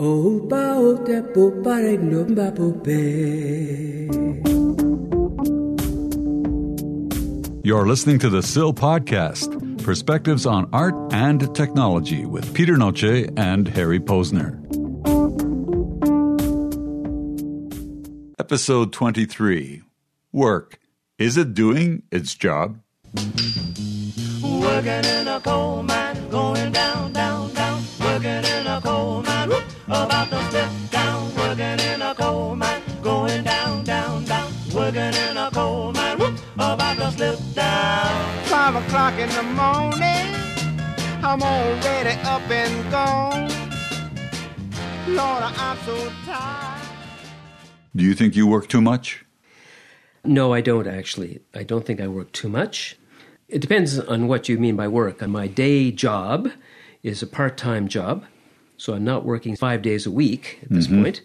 Opa o te popare gnomba pope. You're listening to the SIL podcast, perspectives on art and technology with Peter Noce and Harry Posner. Episode 23 Work. Is it doing its job? Working in a coal mine, going down, down, down. Five o'clock in the morning, I'm already up and gone. Lord, I'm so tired. Do you think you work too much? No, I don't actually. I don't think I work too much. It depends on what you mean by work. Uh, my day job is a part time job, so I'm not working five days a week at this mm-hmm. point.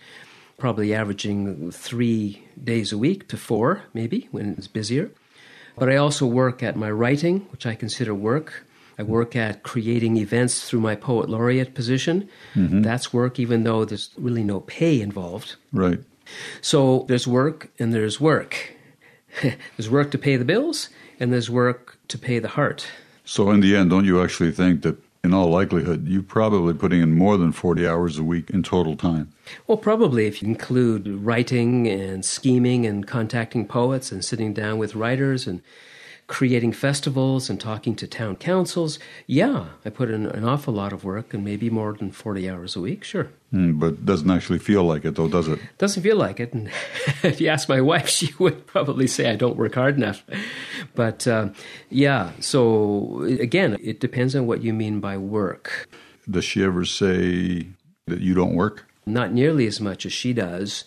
Probably averaging three days a week to four, maybe, when it's busier. But I also work at my writing, which I consider work. I work at creating events through my poet laureate position. Mm-hmm. That's work, even though there's really no pay involved. Right. So there's work and there's work. there's work to pay the bills and there's work to pay the heart. So, in the end, don't you actually think that, in all likelihood, you're probably putting in more than 40 hours a week in total time? Well, probably if you include writing and scheming and contacting poets and sitting down with writers and creating festivals and talking to town councils, yeah, I put in an awful lot of work and maybe more than 40 hours a week, sure. Hmm, but doesn't actually feel like it, though, does it? Doesn't feel like it. And if you ask my wife, she would probably say I don't work hard enough. But uh, yeah, so again, it depends on what you mean by work. Does she ever say that you don't work? Not nearly as much as she does.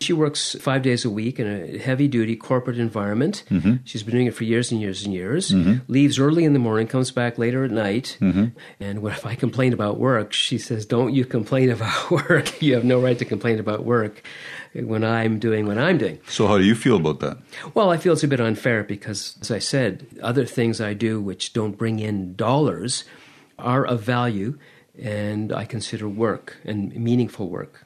She works five days a week in a heavy duty corporate environment. Mm-hmm. She's been doing it for years and years and years. Mm-hmm. Leaves early in the morning, comes back later at night. Mm-hmm. And when, if I complain about work, she says, Don't you complain about work. you have no right to complain about work when I'm doing what I'm doing. So, how do you feel about that? Well, I feel it's a bit unfair because, as I said, other things I do which don't bring in dollars are of value and I consider work and meaningful work.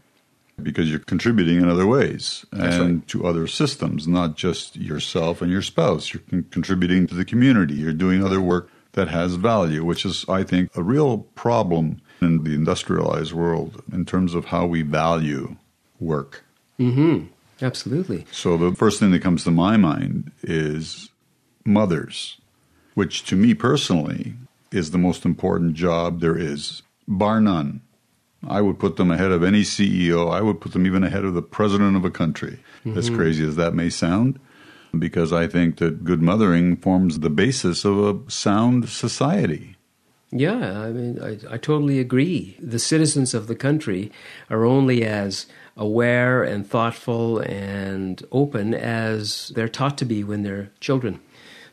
Because you're contributing in other ways That's and right. to other systems, not just yourself and your spouse. You're con- contributing to the community. You're doing other work that has value, which is, I think, a real problem in the industrialized world in terms of how we value work. Mm-hmm. Absolutely. So the first thing that comes to my mind is mothers, which to me personally is the most important job there is, bar none. I would put them ahead of any CEO. I would put them even ahead of the president of a country, mm-hmm. as crazy as that may sound, because I think that good mothering forms the basis of a sound society. Yeah, I mean, I, I totally agree. The citizens of the country are only as aware and thoughtful and open as they're taught to be when they're children.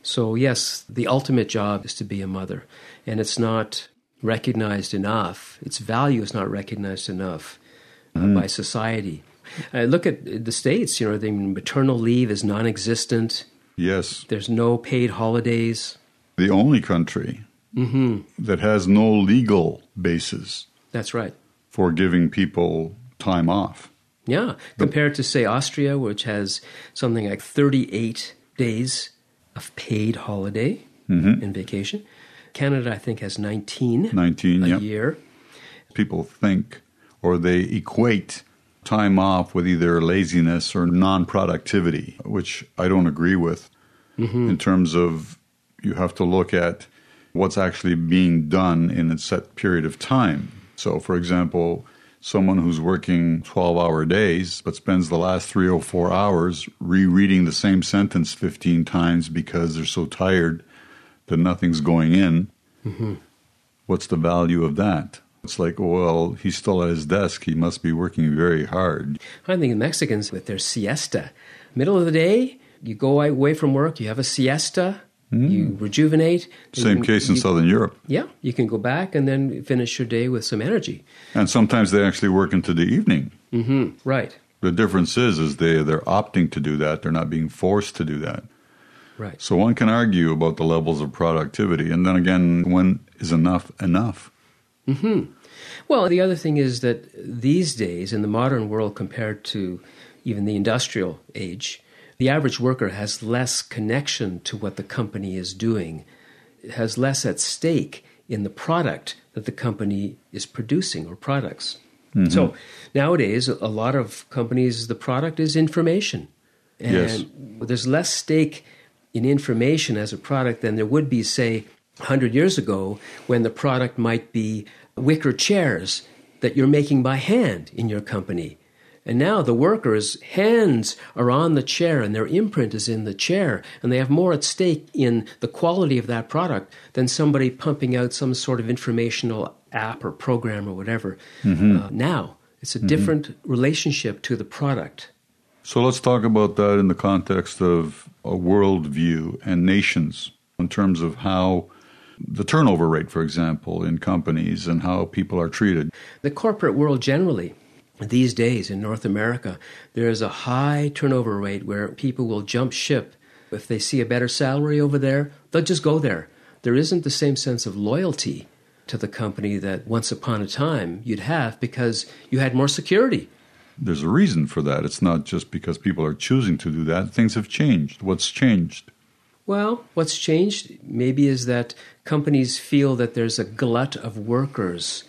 So, yes, the ultimate job is to be a mother, and it's not recognized enough. Its value is not recognized enough uh, by society. Uh, look at the states. You know, the maternal leave is non-existent. Yes, There's no paid holidays. the only country that has no legal basis That's right. for giving people time off. Yeah, compared to say Austria, which has something like 38 days of paid holiday and vacation. Canada, I think, has 19, 19, a yeah. year. people think or they equate time off with either laziness or non productivity, which I don't agree with mm-hmm. in terms of you have to look at what's actually being done in a set period of time. So, for example, someone who's working 12 hour days but spends the last three or four hours rereading the same sentence 15 times because they're so tired that nothing's going in what's the value of that? It's like, well, he's still at his desk. He must be working very hard. I think the Mexicans with their siesta. Middle of the day, you go away from work, you have a siesta, you rejuvenate. Same you- case in you- Southern Europe. Yeah, you can go back and then finish your day with some energy. And sometimes they actually work into the evening. hmm Right, The difference is, is they, they're opting to do that. They're not being forced to do that. Right. So one can argue about the levels of productivity. And then again, when is enough enough? Well, the other thing is that these days, in the modern world compared to even the industrial age, the average worker has less connection to what the company is doing, it has less at stake in the product that the company is producing or products. Mm-hmm. So nowadays, a lot of companies, the product is information. And yes. there's less stake in information as a product than there would be, say, 100 years ago when the product might be wicker chairs that you're making by hand in your company. And now the workers' hands are on the chair and their imprint is in the chair, and they have more at stake in the quality of that product than somebody pumping out some sort of informational app or program or whatever. Mm-hmm. Uh, now it's a mm-hmm. different relationship to the product. So let's talk about that in the context of a worldview and nations in terms of how the turnover rate, for example, in companies and how people are treated. The corporate world generally, these days in North America, there is a high turnover rate where people will jump ship. If they see a better salary over there, they'll just go there. There isn't the same sense of loyalty to the company that once upon a time you'd have because you had more security. There's a reason for that. It's not just because people are choosing to do that. Things have changed. What's changed? Well, what's changed maybe is that companies feel that there's a glut of workers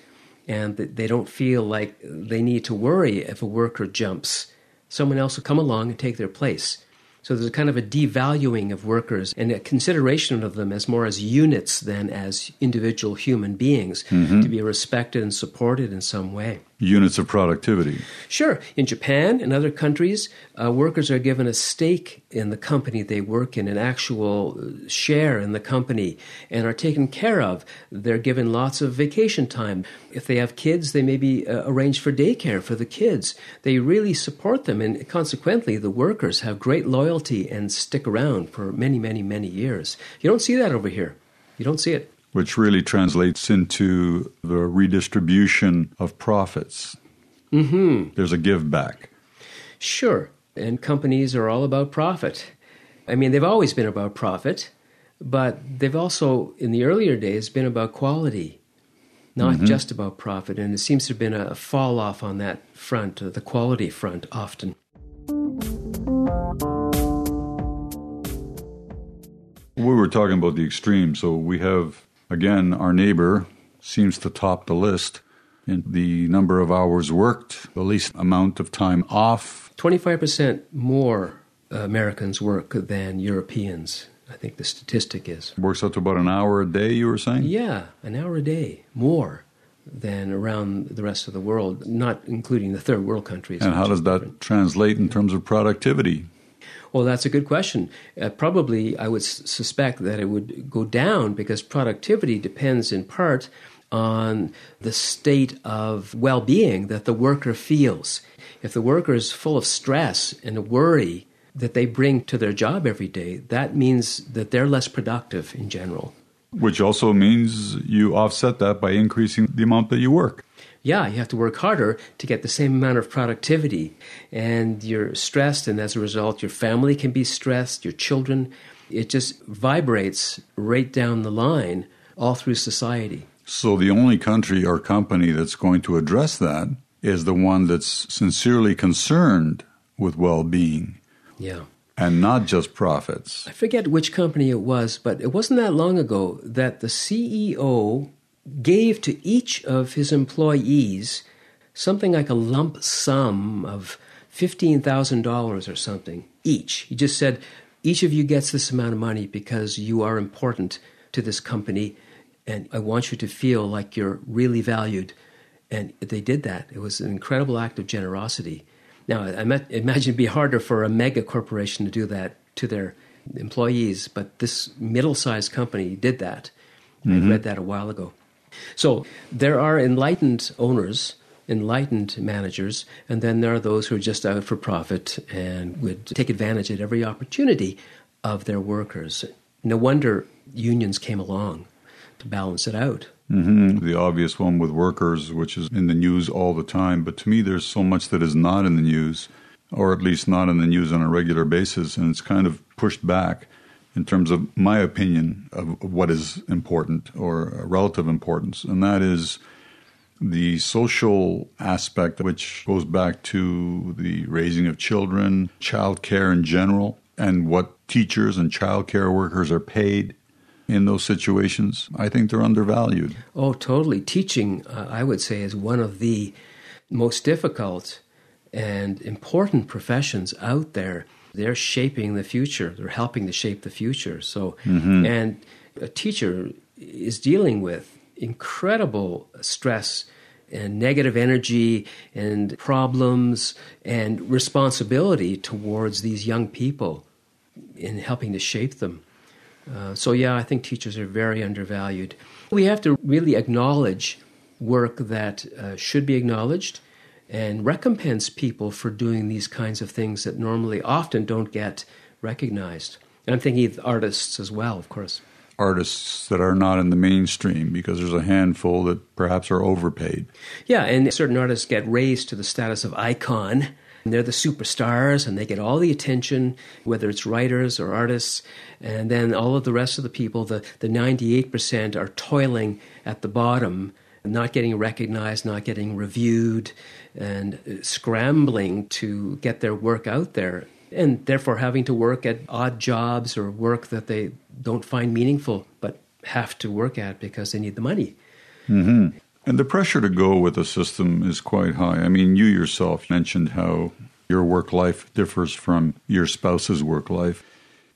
and that they don't feel like they need to worry if a worker jumps. Someone else will come along and take their place. So there's a kind of a devaluing of workers and a consideration of them as more as units than as individual human beings mm-hmm. to be respected and supported in some way units of productivity. Sure. In Japan and other countries, uh, workers are given a stake in the company they work in, an actual uh, share in the company, and are taken care of. They're given lots of vacation time. If they have kids, they may be uh, arranged for daycare for the kids. They really support them, and consequently, the workers have great loyalty and stick around for many, many, many years. You don't see that over here. You don't see it which really translates into the redistribution of profits. Mm-hmm. There's a give back. Sure. And companies are all about profit. I mean, they've always been about profit, but they've also, in the earlier days, been about quality, not mm-hmm. just about profit. And it seems to have been a fall off on that front, the quality front, often. We were talking about the extreme. So we have Again, our neighbor seems to top the list in the number of hours worked, the least amount of time off. 25% more Americans work than Europeans. I think the statistic is. Works out to about an hour a day, you were saying? Yeah, an hour a day more than around the rest of the world, not including the third world countries. And how does that different. translate in terms of productivity? Well, that's a good question. Uh, probably, I would s- suspect that it would go down because productivity depends in part on the state of well being that the worker feels. If the worker is full of stress and worry that they bring to their job every day, that means that they're less productive in general. Which also means you offset that by increasing the amount that you work yeah, you have to work harder to get the same amount of productivity. And you're stressed, and as a result, your family can be stressed, your children. It just vibrates right down the line all through society. So, the only country or company that's going to address that is the one that's sincerely concerned with well being. Yeah. And not just profits. I forget which company it was, but it wasn't that long ago that the CEO gave to each of his employees something like a lump sum of $15,000 or something each. He just said, each of you gets this amount of money because you are important to this company, and I want you to feel like you're really valued. And they did that. It was an incredible act of generosity. Now, I imagine it'd be harder for a mega corporation to do that to their employees, but this middle sized company did that. Mm-hmm. I read that a while ago. So there are enlightened owners, enlightened managers, and then there are those who are just out for profit and would take advantage at every opportunity of their workers. No wonder unions came along to balance it out. Mm-hmm. The obvious one with workers, which is in the news all the time. But to me, there's so much that is not in the news, or at least not in the news on a regular basis, and it's kind of pushed back in terms of my opinion of what is important or relative importance, and that is the social aspect, which goes back to the raising of children, child care in general, and what teachers and child care workers are paid in those situations, I think they're undervalued. Oh, totally. Teaching, uh, I would say, is one of the most difficult and important professions out there. They're shaping the future. They're helping to shape the future. So, and a teacher is dealing with incredible stress and negative energy and problems and responsibility towards these young people in helping to shape them. Uh, so, yeah, I think teachers are very undervalued. We have to really acknowledge work that uh, should be acknowledged and recompense people for doing these kinds of things that normally often don't get recognized. And I'm thinking of artists as well, of course. Artists that are not in the mainstream because there's a handful that perhaps are overpaid. Yeah, and certain artists get raised to the status of icon. And they're the superstars and they get all the attention, whether it's writers or artists. And then all of the rest of the people, the, the 98%, are toiling at the bottom, not getting recognized, not getting reviewed, and scrambling to get their work out there. And therefore having to work at odd jobs or work that they don't find meaningful but have to work at because they need the money. Mm-hmm. And the pressure to go with the system is quite high. I mean, you yourself mentioned how your work life differs from your spouse's work life.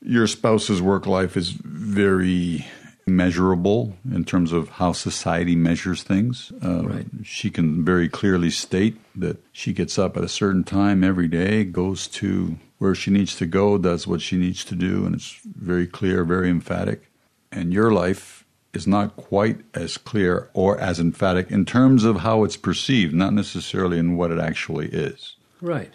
Your spouse's work life is very measurable in terms of how society measures things. Uh, Right. She can very clearly state that she gets up at a certain time every day, goes to where she needs to go, does what she needs to do, and it's very clear, very emphatic. And your life is not quite as clear or as emphatic in terms of how it's perceived, not necessarily in what it actually is. Right.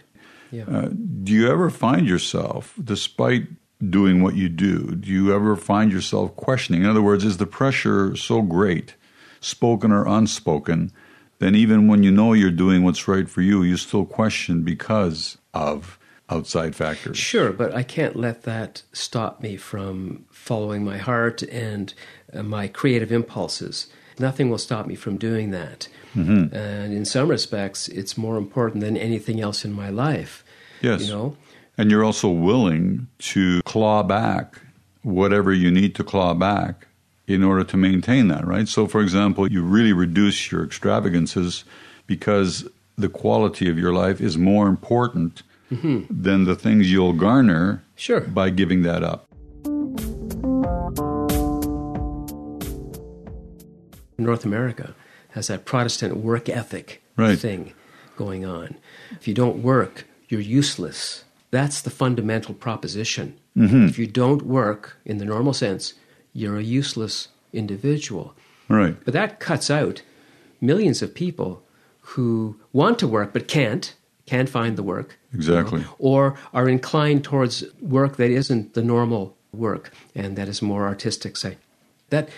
Yeah. Uh, do you ever find yourself, despite doing what you do, do you ever find yourself questioning? In other words, is the pressure so great, spoken or unspoken, then even when you know you're doing what's right for you, you still question because of outside factors? Sure, but I can't let that stop me from following my heart and uh, my creative impulses. Nothing will stop me from doing that. Mm-hmm. And in some respects, it's more important than anything else in my life. Yes. You know? And you're also willing to claw back whatever you need to claw back in order to maintain that, right? So, for example, you really reduce your extravagances because the quality of your life is more important mm-hmm. than the things you'll garner Sure. by giving that up. North America has that Protestant work ethic Right. thing going on. If you don't work, you're useless. That's the fundamental proposition. Mm-hmm. If you don't work in the normal sense, you're a useless individual. Right. But that cuts out millions of people who want to work but can't, can't find the work. you know, Exactly. or are inclined towards work that isn't the normal work and that is more artistic, say. That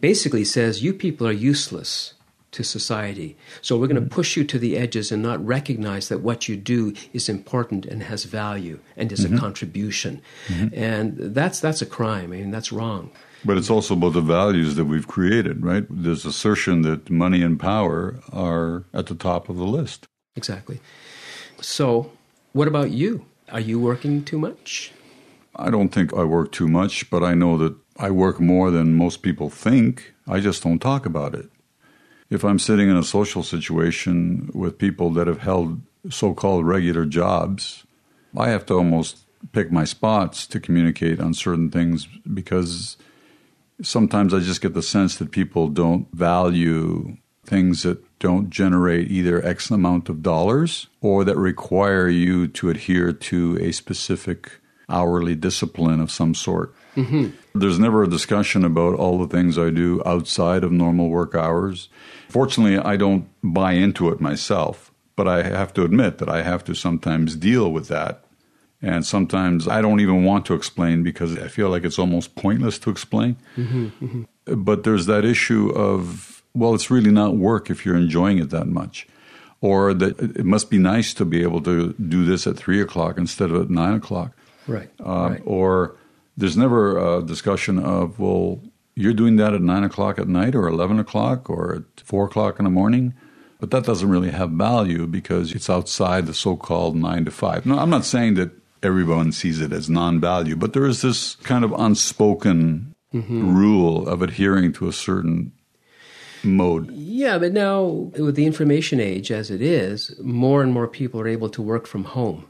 basically says you people are useless to society. So we're going to mm-hmm. push you to the edges and not recognize that what you do is important and has value and is a mm-hmm. contribution. Mm-hmm. And that's that's a crime. I mean, that's wrong. But it's also about the values that we've created, right? There's assertion that money and power are at the top of the list. Exactly. So, what about you? Are you working too much? I don't think I work too much, but I know that I work more than most people think. I just don't talk about it. If I'm sitting in a social situation with people that have held so called regular jobs, I have to almost pick my spots to communicate on certain things because sometimes I just get the sense that people don't value things that don't generate either X amount of dollars or that require you to adhere to a specific hourly discipline of some sort. Mm-hmm. There's never a discussion about all the things I do outside of normal work hours. Fortunately, I don't buy into it myself, but I have to admit that I have to sometimes deal with that. And sometimes I don't even want to explain because I feel like it's almost pointless to explain. Mm-hmm, mm-hmm. But there's that issue of, well, it's really not work if you're enjoying it that much. Or that it must be nice to be able to do this at three o'clock instead of at nine o'clock. Right. Uh, right. Or there's never a discussion of, well, you're doing that at nine o'clock at night or 11 o'clock or at four o'clock in the morning. But that doesn't really have value because it's outside the so called nine to five. No, I'm not saying that everyone sees it as non value, but there is this kind of unspoken mm-hmm. rule of adhering to a certain mode. Yeah, but now with the information age as it is, more and more people are able to work from home.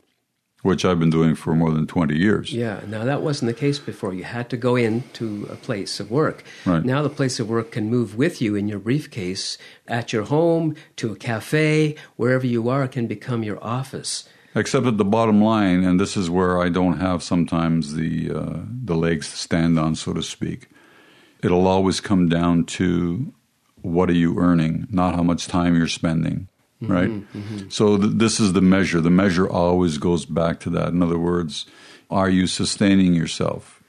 Which I've been doing for more than 20 years. Yeah, now that wasn't the case before. You had to go into a place of work. Right. Now the place of work can move with you in your briefcase at your home, to a cafe, wherever you are, it can become your office. Except at the bottom line, and this is where I don't have sometimes the uh, the legs to stand on, so to speak. It'll always come down to what are you earning, not how much time you're spending, Mm-hmm. right? Mm-hmm. Mm-hmm. So th- this is the measure. The measure always goes back to that. In other words, are you sustaining yourself?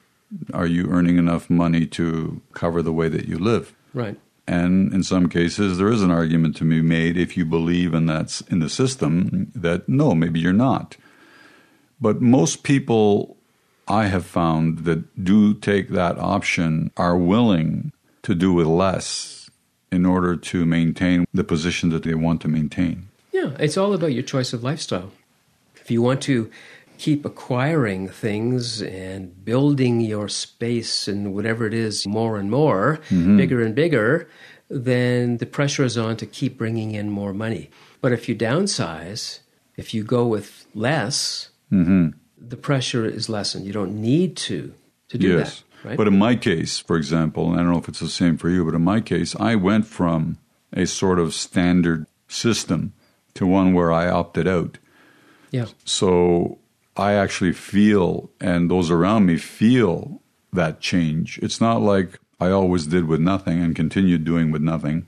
Are you earning enough money to cover the way that you live? Right. And in some cases, there is an argument to be made if you believe in that's in the system that no, maybe you're not. But most people I have found that do take that option are willing to do with less in order to maintain the position that they want to maintain. Yeah, it's all about your choice of lifestyle. If you want to keep acquiring things and building your space and whatever it is more and more, mm-hmm. bigger and bigger, then the pressure is on to keep bringing in more money. But if you downsize, if you go with less, mm-hmm. the pressure is lessened. You don't need to to do yes. that. Right? But in my case, for example, and I don't know if it's the same for you, but in my case, I went from a sort of standard system to one where I opted out. yeah. So I actually feel, and those around me feel that change. It's not like I always did with nothing and continued doing with nothing.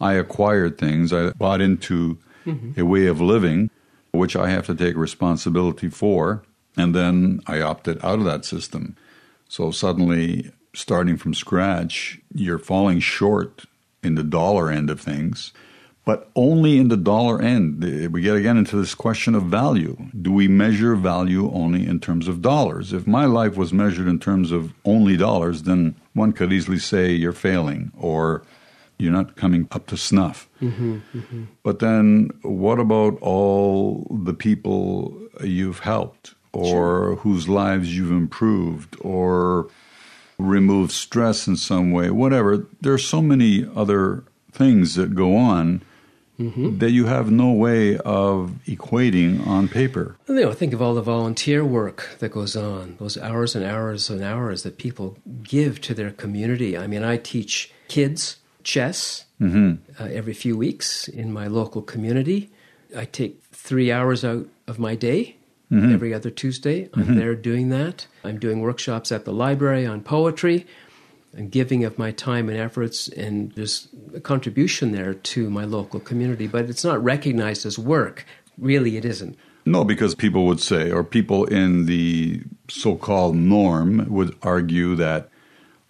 I acquired things, I bought into mm-hmm. a way of living, which I have to take responsibility for, and then I opted out of that system. So suddenly, starting from scratch, you're falling short in the dollar end of things but only in the dollar end. We get again into this question of value. Do we measure value only in terms of dollars? If my life was measured in terms of only dollars, then one could easily say you're failing or you're not coming up to snuff. Mm-hmm, mm-hmm. But then what about all the people you've helped or whose lives you've improved or removed stress in some way, whatever? There are so many other things that go on that you have no way of equating on paper. You know, think of all the volunteer work that goes on, those hours and hours and hours that people give to their community. I mean, I teach kids chess uh, every few weeks in my local community. I take three hours out of my day Mm-hmm. every other Tuesday. I'm mm-hmm. there doing that. I'm doing workshops at the library on poetry. I'm giving of my time and efforts, and there's a contribution there to my local community, but it's not recognized as work. Really, it isn't. No, because people would say, or people in the so called norm would argue that,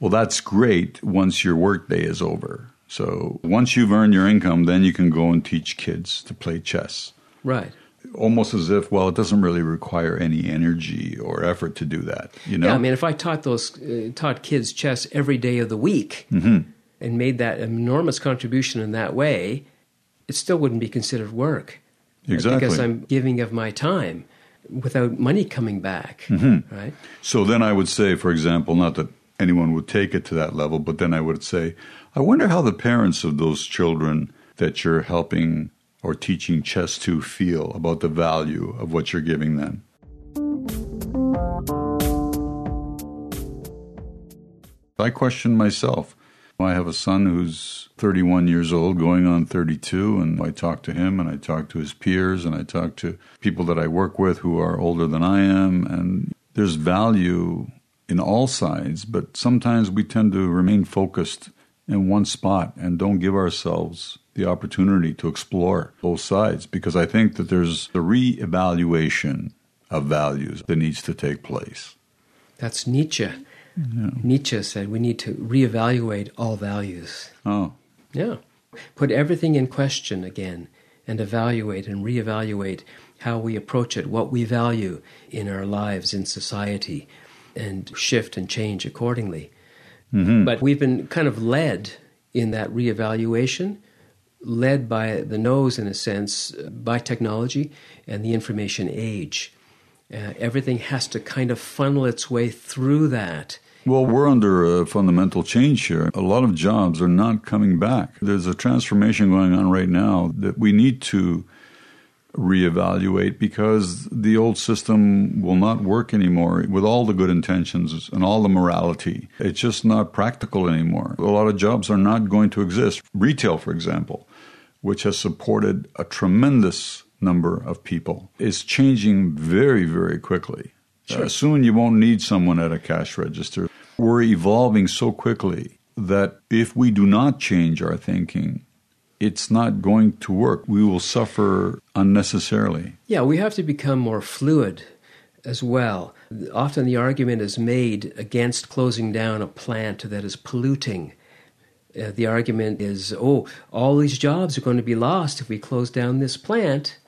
well, that's great once your workday is over. So once you've earned your income, then you can go and teach kids to play chess. Right. Almost as if, well, it doesn't really require any energy or effort to do that. You know? Yeah, I mean, if I taught those uh, taught kids chess every day of the week Mm-hmm. and made that enormous contribution in that way, it still wouldn't be considered work. Exactly. Because I'm giving of my time without money coming back. Mm-hmm. Right? So then I would say, for example, not that anyone would take it to that level, but then I would say, I wonder how the parents of those children that you're helping or teaching chess to feel about the value of what you're giving them. I question myself. I have a son who's 31 years old, going on 32, and I talk to him and I talk to his peers and I talk to people that I work with who are older than I am. And there's value in all sides, but sometimes we tend to remain focused in one spot and don't give ourselves the opportunity to explore both sides because I think that there's a re-evaluation of values that needs to take place. That's Nietzsche. Nietzsche said we need to reevaluate all values. Oh, Yeah. Put everything in question again and evaluate and reevaluate how we approach it, what we value in our lives, in society, and shift and change accordingly. Mm-hmm. But we've been kind of led in that reevaluation led by the nose, in a sense, by technology and the information age. Uh, everything has to kind of funnel its way through that. Well, we're under a fundamental change here. A lot of jobs are not coming back. There's a transformation going on right now that we need to reevaluate because the old system will not work anymore with all the good intentions and all the morality. It's just not practical anymore. A lot of jobs are not going to exist. Retail, for example, which has supported a tremendous number of people, is changing very, very quickly. Sure. Uh, soon you won't need someone at a cash register. We're evolving so quickly that if we do not change our thinking, it's not going to work. We will suffer unnecessarily. Yeah, we have to become more fluid as well. Often the argument is made against closing down a plant that is polluting. Uh, the argument is, oh, all these jobs are going to be lost if we close down this plant.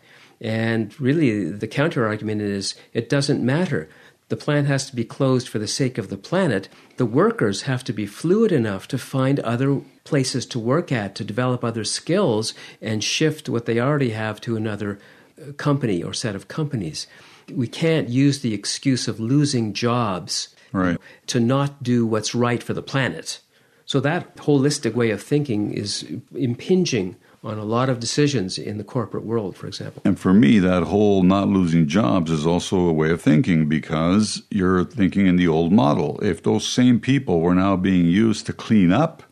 And really, the counter argument is, it doesn't matter. The plant has to be closed for the sake of the planet. The workers have to be fluid enough to find other places to work at, to develop other skills, and shift what they already have to another uh, company or set of companies. We can't use the excuse of losing jobs Right. to not do what's right for the planet. So that holistic way of thinking is impinging on a lot of decisions in the corporate world, for example. And for me, that whole not losing jobs is also a way of thinking because you're thinking in the old model. If those same people were now being used to clean up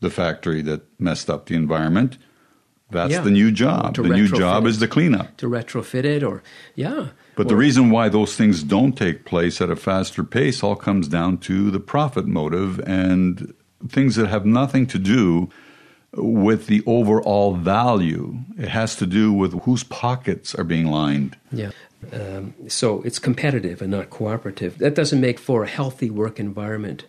the factory that messed up the environment, that's Yeah. the new job. To the new job it. is the cleanup. To retrofit it, or yeah, But the reason why those things don't take place at a faster pace all comes down to the profit motive and things that have nothing to do with the overall value. It has to do with whose pockets are being lined. Yeah. Um, so it's competitive and not cooperative. That doesn't make for a healthy work environment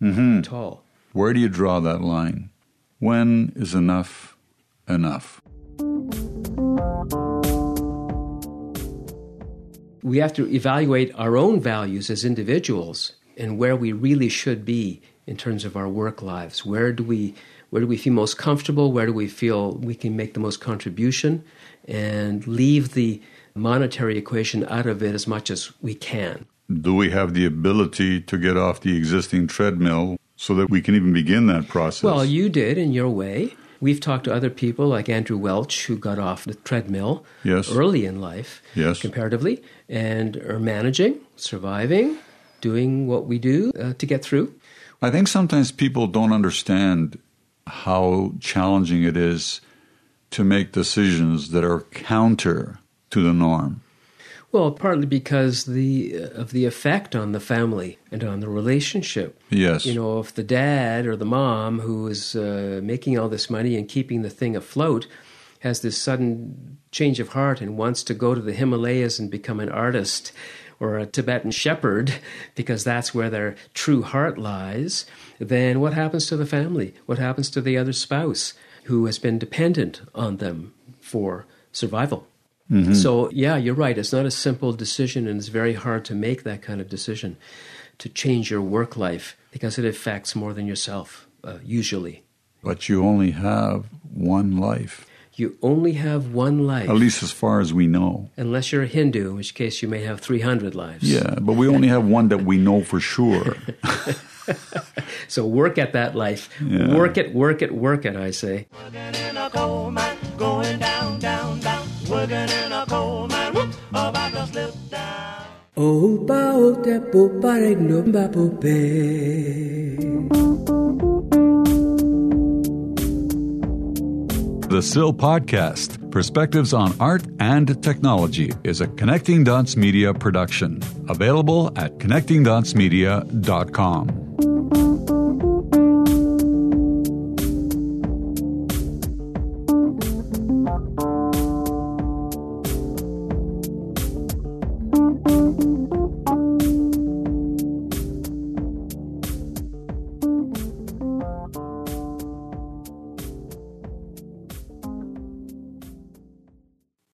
at all. Where do you draw that line? When is enough enough? We have to evaluate our own values as individuals and where we really should be in terms of our work lives. Where do we where do we feel most comfortable? Where do we feel we can make the most contribution? And leave the monetary equation out of it as much as we can. Do we have the ability to get off the existing treadmill so that we can even begin that process? Well, you did in your way. We've talked to other people like Andrew Welch who got off the treadmill Yes. early in life, Yes. comparatively, and are managing, surviving, doing what we do uh, to get through. I think sometimes people don't understand how challenging it is to make decisions that are counter to the norm. Well, partly because the uh, of the effect on the family and on the relationship. Yes. You know, if the dad or the mom who is uh, making all this money and keeping the thing afloat has this sudden change of heart and wants to go to the Himalayas and become an artist or a Tibetan shepherd because that's where their true heart lies, then what happens to the family? What happens to the other spouse who has been dependent on them for survival? So, yeah, you're right. It's not a simple decision, and it's very hard to make that kind of decision to change your work life because it affects more than yourself, uh, usually. But you only have one life, You only have one life, at least as far as we know. unless you're a Hindu, in which case you may have 300 lives. Yeah, but we only have one that we know for sure. So, work at that life. Yeah. Work it, work it, work it, I say. Working in a coal mine, going down, down, down. Working in a coal mine, whoop, about to slip down. Oh, The SIL Podcast, Perspectives on Art and Technology, is a Connecting Dots Media production. Available at connectingdotsmedia.com.